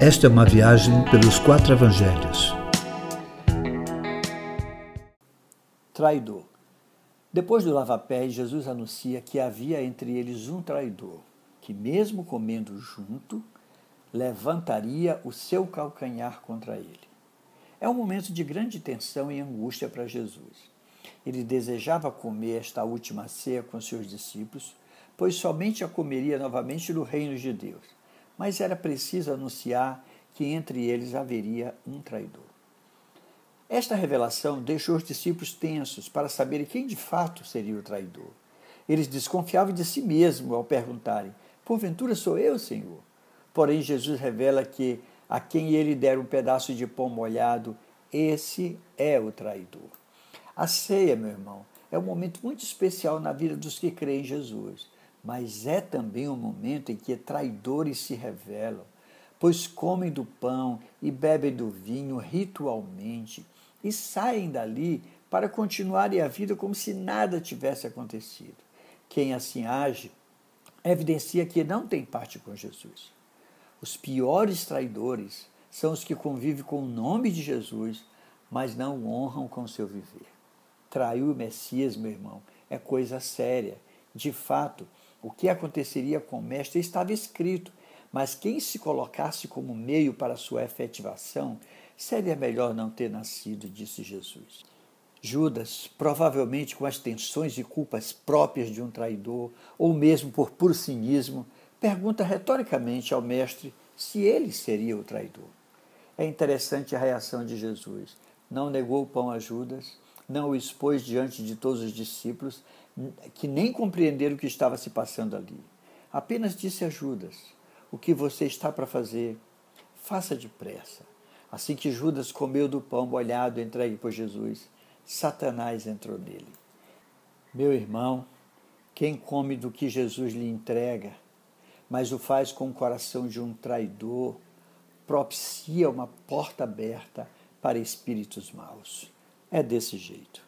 Esta é uma viagem pelos quatro evangelhos. Traidor. Depois do lava-pés, Jesus anuncia que havia entre eles um traidor, que, mesmo comendo junto, levantaria o seu calcanhar contra ele. É um momento de grande tensão e angústia para Jesus. Ele desejava comer esta última ceia com seus discípulos, pois somente a comeria novamente no reino de Deus. Mas era preciso anunciar que entre eles haveria um traidor. Esta revelação deixou os discípulos tensos para saberem quem de fato seria o traidor. Eles desconfiavam de si mesmos ao perguntarem: Porventura sou eu, Senhor? Porém, Jesus revela que a quem ele der um pedaço de pão molhado, esse é o traidor. A ceia, meu irmão, é um momento muito especial na vida dos que creem em Jesus, mas é também um momento em que traidores se revelam, pois comem do pão e bebem do vinho ritualmente e saem dali para continuarem a vida como se nada tivesse acontecido. Quem assim age evidencia que não tem parte com Jesus. Os piores traidores são os que convivem com o nome de Jesus, mas não o honram com seu viver. Trair o Messias, meu irmão, é coisa séria. De fato, o que aconteceria com o mestre estava escrito, mas quem se colocasse como meio para sua efetivação, seria melhor não ter nascido, disse Jesus. Judas, provavelmente com as tensões e culpas próprias de um traidor, ou mesmo por puro cinismo, pergunta retoricamente ao Mestre se ele seria o traidor. É interessante a reação de Jesus. Não negou o pão a Judas, não o expôs diante de todos os discípulos, que nem compreenderam o que estava se passando ali. Apenas disse a Judas: O que você está para fazer, faça depressa. Assim que Judas comeu do pão molhado entregue por Jesus, Satanás entrou nele. Meu irmão, quem come do que Jesus lhe entrega, mas o faz com o coração de um traidor, propicia uma porta aberta para espíritos maus. É desse jeito.